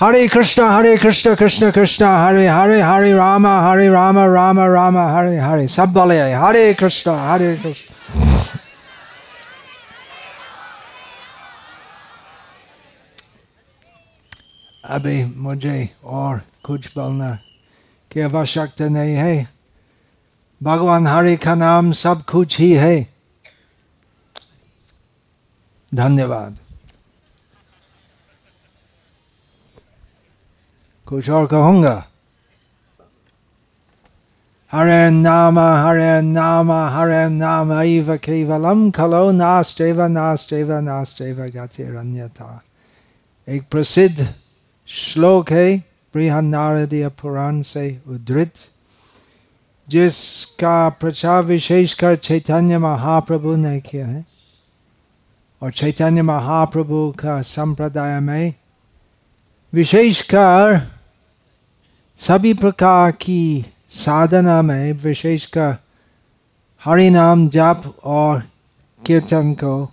हरे कृष्ण हरे कृष्ण कृष्ण कृष्ण हरे हरे हरे राम हरे राम राम राम हरे हरे सब बोले हरे कृष्ण हरे कृष्ण अभी मुझे और कुछ बोलना की आवश्यकता नहीं है भगवान हरे का नाम सब कुछ ही है धन्यवाद कुछ और कहूँगा हरे नाम हरे नाम हरे नाम इव केवलम खलो नास्तेव नास्तेव नास्तेव गतिरन्यथा एक प्रसिद्ध श्लोक है बृहन नारदीय पुराण से उद्धृत जिसका प्रचार विशेषकर चैतन्य महाप्रभु ने किया है और चैतन्य महाप्रभु का संप्रदाय में विशेषकर सभी प्रकार की साधना में, विशेषकर हरि नाम जाप और कीर्तन को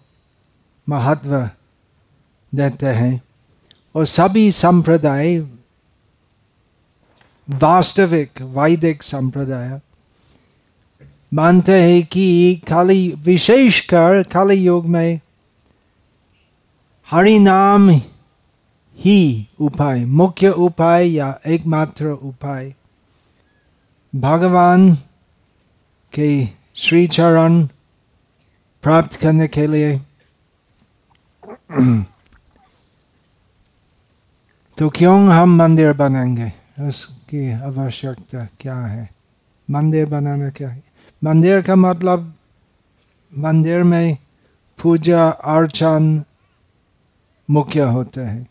महत्व देते हैं। और सभी संप्रदाय, वास्तविक, वैदिक संप्रदाय मानते हैं कि खाली, विशेषकर खाली युग में हरि नाम ही उपाय, मुख्य उपाय या एकमात्र उपाय। भगवान के श्री चरण प्राप्त करने के लिए तो क्यों हम मंदिर बनाएँगे उसकी आवश्यकता क्या है? मंदिर बनाना क्या है? मंदिर का मतलब मंदिर में पूजा, अर्चन मुख्य होते हैं।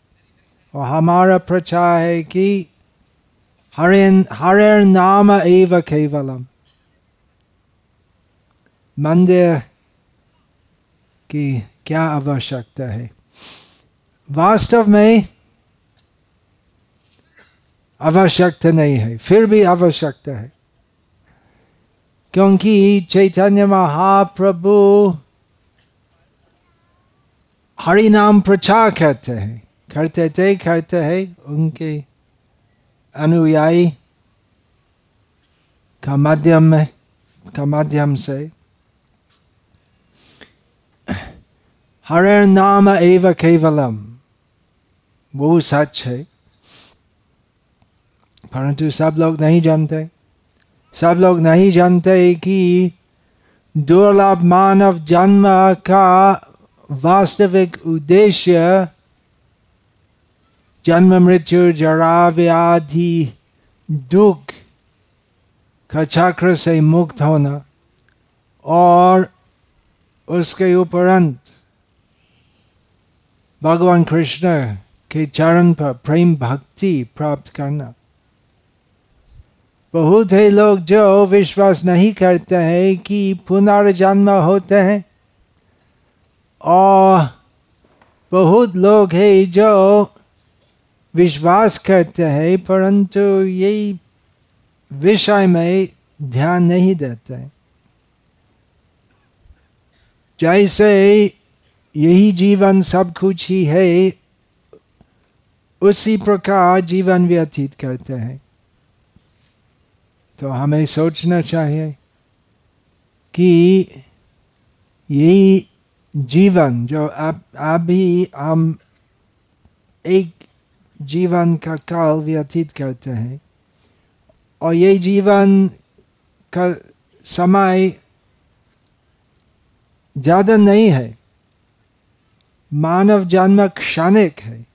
और हमारा प्रचार है कि हरे हरे नाम एव केवलम मंदिर की क्या आवश्यकता है वास्तव में आवश्यकता नहीं है फिर भी आवश्यकता है क्योंकि चैतन्य महाप्रभु हरि नाम प्रचार करते हैं करते थे करते हैं उनके अनुयायी का माध्यम में का माध्यम से हरे नाम एव केवलम वो सच है परंतु सब लोग नहीं जानते सब लोग नहीं जानते कि दुर्लभ मानव जन्म का वास्तविक उद्देश्य जन्म मृत्यु जरा व्याधि दुख का चक्र से मुक्त होना और उसके उपरंत भगवान कृष्ण के चरण पर प्रेम भक्ति प्राप्त करना बहुत है लोग जो विश्वास नहीं करते हैं कि पुनर्जन्म होते हैं। और बहुत लोग हैं जो विश्वास करते हैं, परंतु यही विषय में ध्यान नहीं देते जैसे यही जीवन सब कुछ ही है, उसी प्रकार जीवन व्यतीत करते हैं। तो हमें सोचना चाहिए कि यही जीवन जो अब अभी हम एक जीवन का काल व्यतीत करते हैं। और ये जीवन का समय ज़्यादा नहीं है। मानव जन्म क्षणिक है।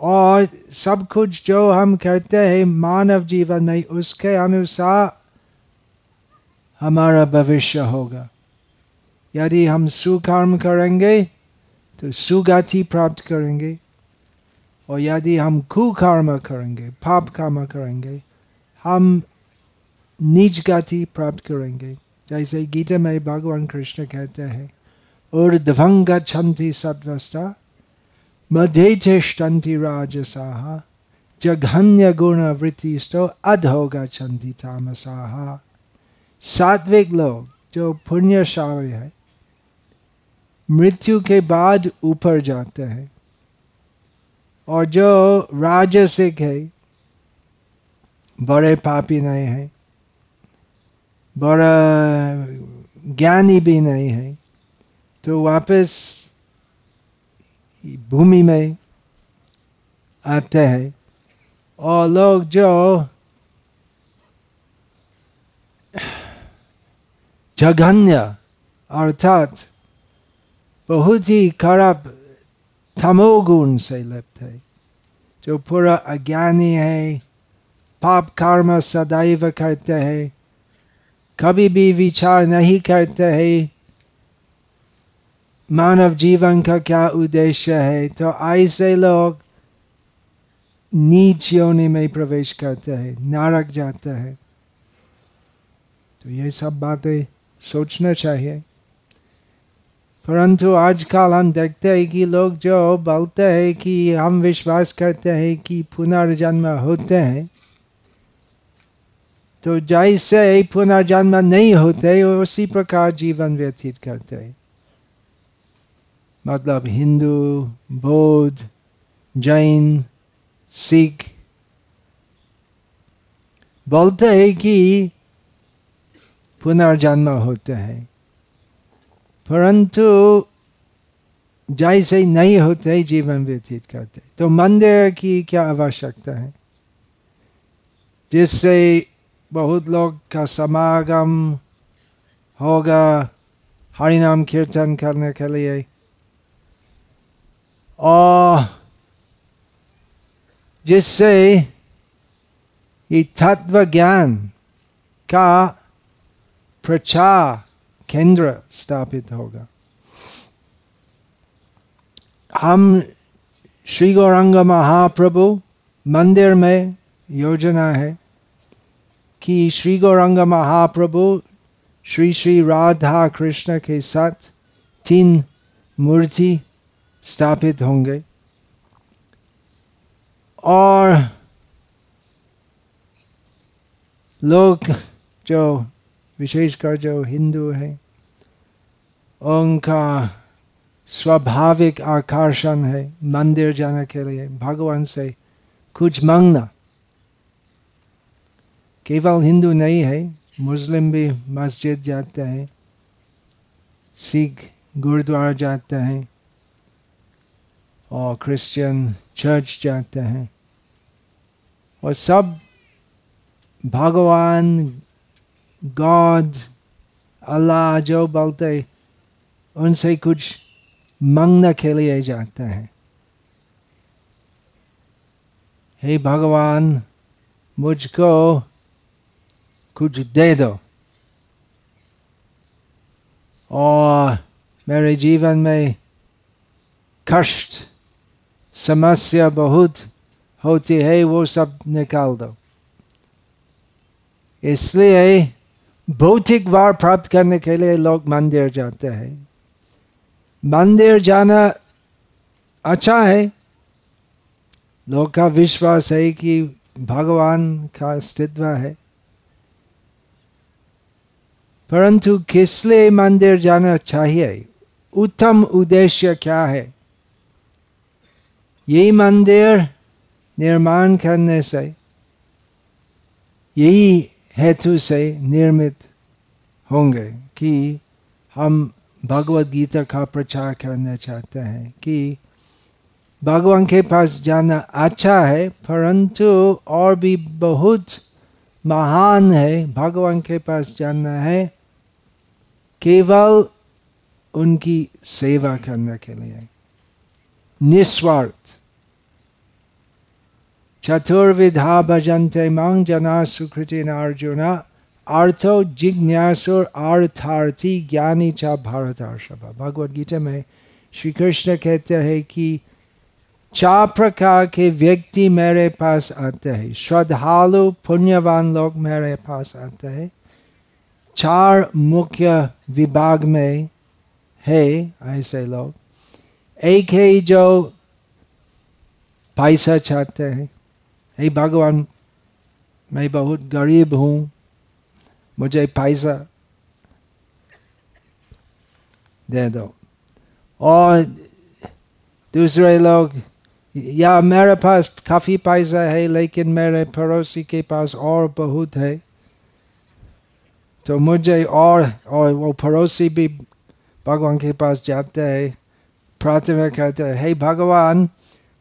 और सब कुछ जो हम करते हैं मानव जीवन में, उसके अनुसार हमारा भविष्य होगा। यदि हम सुकर्म करेंगे तो सुगति प्राप्त करेंगे। और यदि हम कुकर्म करेंगे, पाप कर्म करेंगे, हम निज गति प्राप्त करेंगे। जैसे गीता में भगवान कृष्ण कहते हैं ऊर्ध्वं गच्छन्ति सत्वस्था मध्ये चेष्टन्ति राजसाः जघन्य गुण वृत्ति वृत्तिस्तो अधो गच्छन्ति तामसाः सात्विक लोग, जो पुण्यशाली है, मृत्यु के बाद ऊपर जाते हैं। और जो राजसिक है, बड़े पापी नहीं है, बड़ा ज्ञानी भी नहीं है तो वापस भूमि में आते हैं। और लोग जो जघन्य, अर्थात बहुत ही खराब तमोगुण से लिप्त है जो पूरा अज्ञानी है पाप कर्म सदैव करते हैं कभी भी विचार नहीं करते हैं मानव जीवन का क्या उद्देश्य है तो ऐसे लोग नीच योनि में प्रवेश करते हैं नारक जाते हैं तो ये सब बातें सोचना चाहिए परंतु आजकल हम देखते हैं कि लोग जो बोलते हैं कि हम विश्वास करते हैं कि पुनर्जन्म होते हैं। तो जैसे पुनर्जन्म नहीं होते, उसी प्रकार जीवन व्यतीत करते हैं। मतलब हिंदू, बौद्ध, जैन, सिख बोलते हैं कि पुनर्जन्म होते हैं। परंतु जैसे नहीं होते ही जीवन व्यतीत करते। तो मंदिर की क्या आवश्यकता है? जिससे बहुत लोग का समागम होगा, हरिनाम कीर्तन करने के लिए। और जिससे ये तत्व ज्ञान का प्रचार केंद्र स्थापित होगा हम श्री गौरंग महाप्रभु मंदिर में योजना है कि श्री गौरंग महाप्रभु श्री श्री राधा कृष्ण के साथ तीन मूर्ति स्थापित होंगे और लोग जो विशेषकर जो हिंदू है उनका स्वाभाविक आकर्षण है, मंदिर जाने के लिए, भगवान से कुछ मांगना। केवल हिंदू नहीं है, मुस्लिम भी मस्जिद जाते हैं, सिख गुरुद्वारा जाते हैं, और क्रिश्चियन चर्च जाते हैं। और सब भगवान, गॉड, अल्लाह जो बोलते उनसे कुछ मंगने के लिए जाते हैं। हे भगवान, मुझको कुछ दे दो। और मेरे जीवन में कष्ट, समस्या बहुत होती है, वो सब निकाल दो। इसलिए भौतिक वार प्राप्त करने के लिए लोग मंदिर जाते हैं। मंदिर जाना अच्छा है। लोग का विश्वास है कि भगवान का अस्तित्व है। परंतु किस लिए मंदिर जाना चाहिए उत्तम उद्देश्य क्या है? यही मंदिर निर्माण करने से, यही हेतु से निर्मित होंगे कि हम भगवत गीता का प्रचार करना चाहते हैं कि भगवान के पास जाना अच्छा है, परंतु और भी बहुत महान है भगवान के पास जाना है केवल उनकी सेवा करने के लिए। निस्वार्थ। चतुर्विधा भजन्ते मांग जना सुकृति अर्जुन अर्थो जिज्ञासुर अर्थार्थी ज्ञानी चा भारत भगवद गीता में श्री कृष्ण कहते हैं कि चार प्रकार के व्यक्ति मेरे पास आते हैं। श्रद्धालु पुण्यवान लोग मेरे पास आते हैं। चार मुख्य विभाग में है ऐसे लोग। एक है जो पैसा चाहते हैं। हे भगवान, मैं बहुत गरीब हूँ। मुझे पैसा दे दो। और दूसरे लोग, या मेरे पास काफ़ी पैसा है, लेकिन मेरे पड़ोसी के पास और बहुत है। तो मुझे और और वो पड़ोसी भी भगवान के पास जाते हैं, प्रार्थना करते हैं, हे भगवान,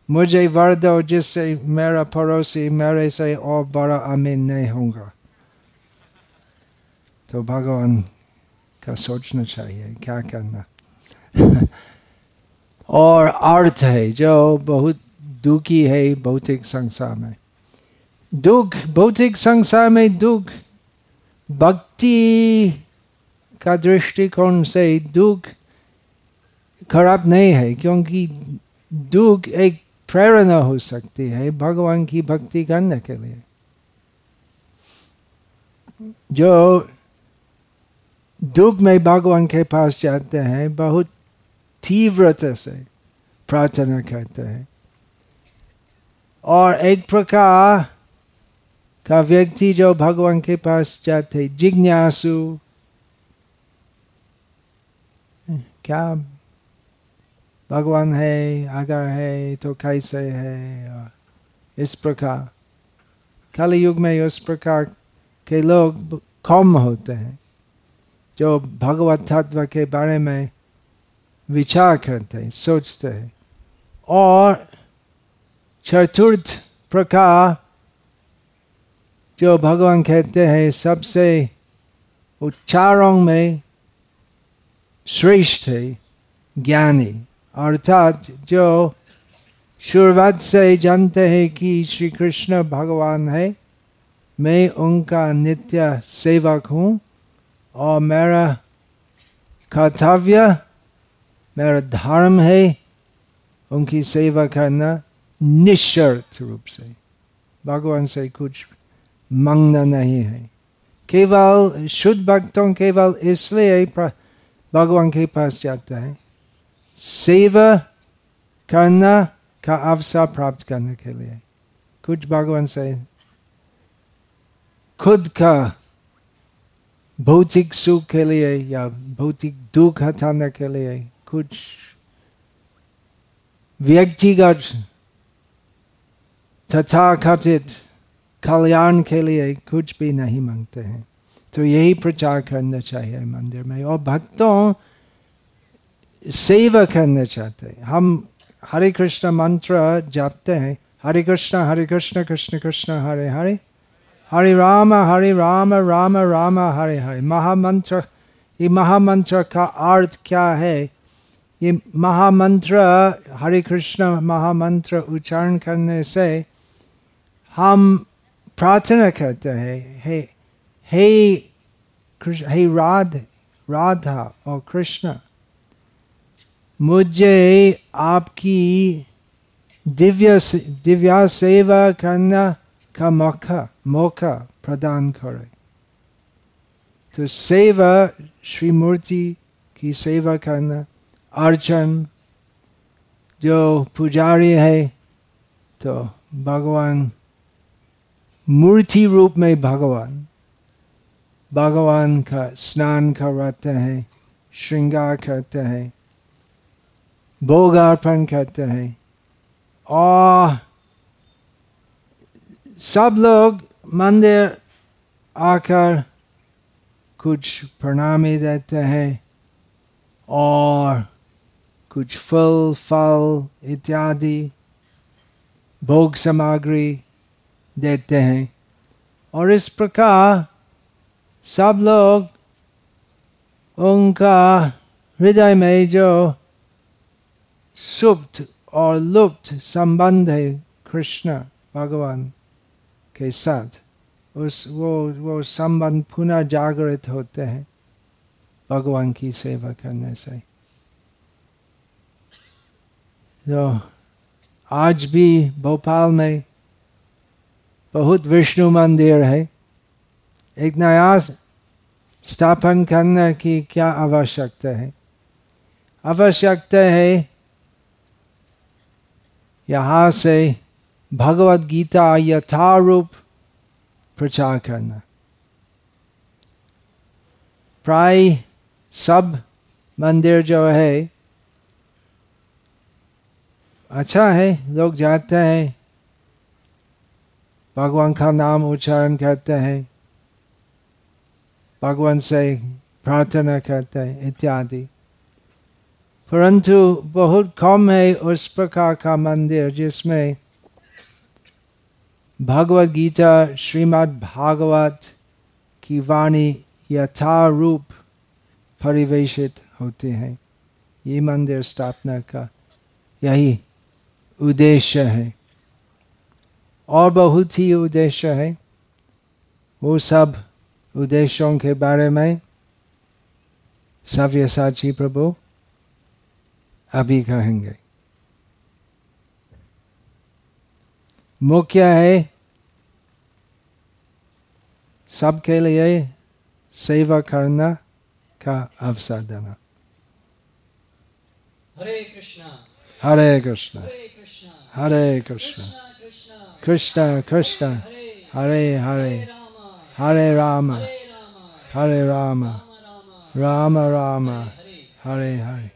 मुझे वर दो जिससे मेरा पड़ोसी मेरे से और बड़ा अमीन नहीं होगा। तो भगवान का सोचना चाहिए क्या करना और अर्थ है जो बहुत दुखी है भौतिक संसार में दुख भौतिक संसार में दुख भक्ति का दृष्टिकोण से दुख खराब नहीं है क्योंकि दुख एक प्रेरणा हो सकती है भगवान की भक्ति करने के लिए जो दुख में भगवान के पास जाते हैं, बहुत तीव्रता से प्रार्थना करते हैं। और एक प्रकार का व्यक्ति जो भगवान के पास जाते जिज्ञासु। क्या भगवान है, अगर है तो कैसे है? इस प्रकार। कल युग में उस प्रकार के लोग कम होते हैं। जो भगवत तत्व के बारे में विचार करते हैं, सोचते हैं। और चतुर्थ प्रकार जो भगवान कहते हैं, सबसे उच्चारों में श्रेष्ठ है, ज्ञानी। अर्थात जो शुरुआत से जानते हैं कि श्री कृष्ण भगवान है, मैं उनका नित्य सेवक हूँ। और मेरा कर्तव्य मेरा धर्म है उनकी सेवा करना निशर्त रूप से भगवान से कुछ मांगना नहीं है केवल शुद्ध भक्तों केवल इसलिए भगवान के पास जाता है सेवा करना का अवसर प्राप्त करने के लिए कुछ भगवान से खुद का भौतिक सुख के लिए या भौतिक दुख हटाने के लिए कुछ व्यक्तिगत तथा कथित कल्याण के लिए कुछ भी नहीं मांगते हैं तो यही प्रचार करना चाहिए मंदिर में और भक्तों सेवा करना चाहते हैं हम हरे कृष्ण मंत्र जापते हैं हरे कृष्ण हरे कृष्ण कृष्ण कृष्ण हरे हरे हरे राम हरे राम राम राम हरे हरे महामंत्र ये महामंत्र का अर्थ क्या है ये महामंत्र हरे कृष्ण महामंत्र उच्चारण करने से हम प्रार्थना करते हैं हे हे कृष्ण हे राध राधा और कृष्ण मुझे आपकी दिव्य दिव्या सेवा करना का मौका मौका प्रदान करे तो सेवा श्री मूर्ति की सेवा करना अर्चन जो पुजारी है तो भगवान मूर्ति रूप में भगवान भगवान का स्नान करवाते हैं श्रृंगार करते हैं भोग अर्पण करते हैं और सब लोग मंदिर आकर कुछ प्रणामी देते हैं और कुछ फल फल इत्यादि भोग सामग्री देते हैं और इस प्रकार सब लोग उनका हृदय में जो सुप्त और लुप्त संबंध है कृष्ण भगवान के साथ उस, वो वो संबंध पुनः जागृत होते हैं। भगवान की सेवा करने से। जो आज भी भोपाल में बहुत विष्णु मंदिर है। एक नया स्थापन करने की क्या आवश्यकता है? आवश्यकता है, यहाँ से भगवत गीता यथारूप प्रचार करना प्राय सब मंदिर जो है अच्छा है लोग जाते हैं भगवान का नाम उच्चारण करते हैं भगवान से प्रार्थना करते हैं इत्यादि परंतु बहुत कम है उस प्रकार का मंदिर जिसमें भगवत गीता श्रीमद् भागवत की वाणी यथारूप परिवेशित होते हैं। ये मंदिर स्थापना का यही उद्देश्य है। और बहुत ही उद्देश्य है वो सब उद्देश्यों के बारे में। सव्य साची प्रभु अभी कहेंगे। मुख्य है सबके लिए सेवा करना का अवसर देना हरे कृष्णा हरे कृष्ण हरे कृष्णा कृष्ण कृष्णा हरे हरे हरे राम हरे राम राम राम हरे हरे